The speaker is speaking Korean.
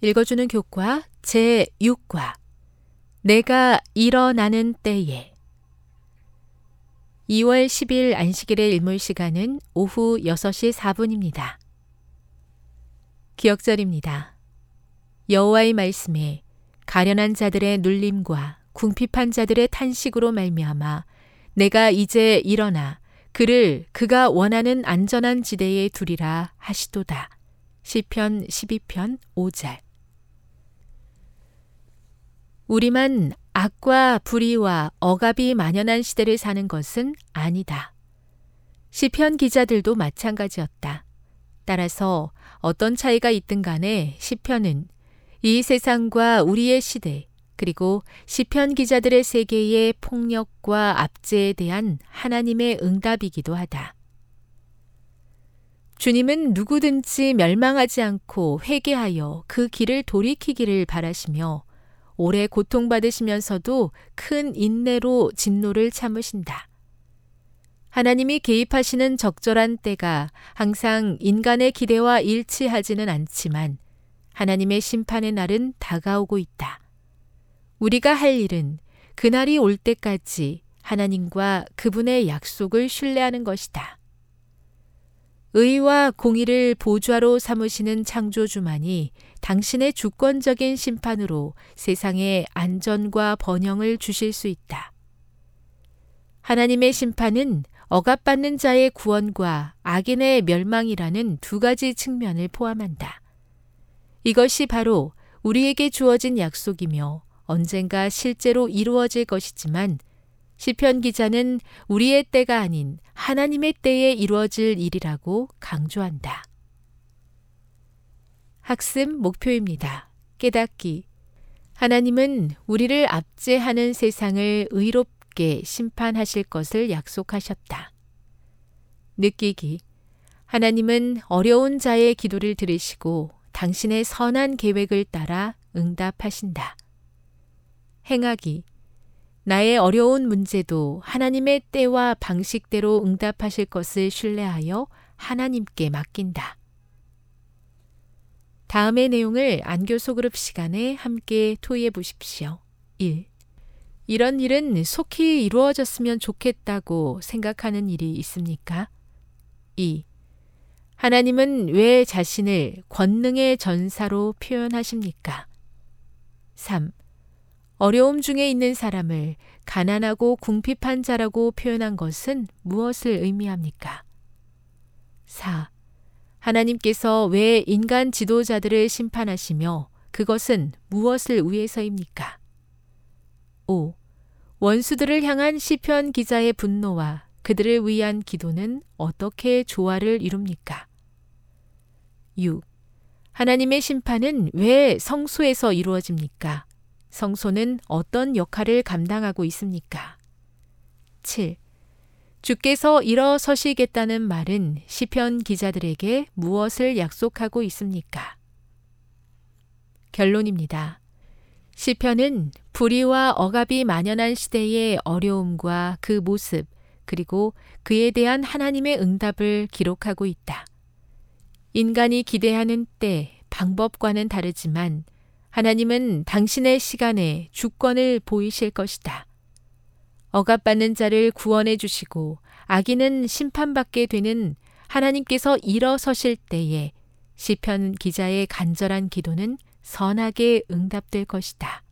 읽어주는 교과 제6과 내가 일어나는 때에 2월 10일 안식일의 일몰 시간은 오후 6시 4분입니다. 기억절입니다. 여호와의 말씀에 가련한 자들의 눌림과 궁핍한 자들의 탄식으로 말미암아 내가 이제 일어나 그를 그가 원하는 안전한 지대에 두리라 하시도다. 시편 12편 5절 우리만 악과 불의와 억압이 만연한 시대를 사는 것은 아니다. 시편 기자들도 마찬가지였다. 따라서 어떤 차이가 있든 간에 시편은 이 세상과 우리의 시대, 그리고 시편 기자들의 세계의 폭력과 압제에 대한 하나님의 응답이기도 하다. 주님은 누구든지 멸망하지 않고 회개하여 그 길을 돌이키기를 바라시며 오래 고통받으시면서도 큰 인내로 진노를 참으신다. 하나님이 개입하시는 적절한 때가 항상 인간의 기대와 일치하지는 않지만 하나님의 심판의 날은 다가오고 있다. 우리가 할 일은 그날이 올 때까지 하나님과 그분의 약속을 신뢰하는 것이다. 의와 공의를 보좌로 삼으시는 창조주만이 당신의 주권적인 심판으로 세상에 안전과 번영을 주실 수 있다. 하나님의 심판은 억압받는 자의 구원과 악인의 멸망이라는 두 가지 측면을 포함한다. 이것이 바로 우리에게 주어진 약속이며 언젠가 실제로 이루어질 것이지만 시편 기자는 우리의 때가 아닌 하나님의 때에 이루어질 일이라고 강조한다. 학습 목표입니다. 깨닫기. 하나님은 우리를 압제하는 세상을 의롭게 심판하실 것을 약속하셨다. 느끼기. 하나님은 어려운 자의 기도를 들으시고 당신의 선한 계획을 따라 응답하신다. 행하기. 나의 어려운 문제도 하나님의 때와 방식대로 응답하실 것을 신뢰하여 하나님께 맡긴다. 다음의 내용을 안교 소그룹 시간에 함께 토의해 보십시오. 1. 이런 일은 속히 이루어졌으면 좋겠다고 생각하는 일이 있습니까? 2. 하나님은 왜 자신을 권능의 전사로 표현하십니까? 3. 어려움 중에 있는 사람을 가난하고 궁핍한 자라고 표현한 것은 무엇을 의미합니까? 4. 하나님께서 왜 인간 지도자들을 심판하시며 그것은 무엇을 위해서입니까? 5. 원수들을 향한 시편 기자의 분노와 그들을 위한 기도는 어떻게 조화를 이룹니까? 6. 하나님의 심판은 왜 성소에서 이루어집니까? 성소는 어떤 역할을 감당하고 있습니까? 7. 주께서 일어서시겠다는 말은 시편 기자들에게 무엇을 약속하고 있습니까? 결론입니다. 시편은 불의와 억압이 만연한 시대의 어려움과 그 모습, 그리고 그에 대한 하나님의 응답을 기록하고 있다. 인간이 기대하는 때, 방법과는 다르지만 하나님은 당신의 시간에 주권을 보이실 것이다. 억압받는 자를 구원해 주시고 악인은 심판받게 되는 하나님께서 일어서실 때에 시편 기자의 간절한 기도는 선하게 응답될 것이다.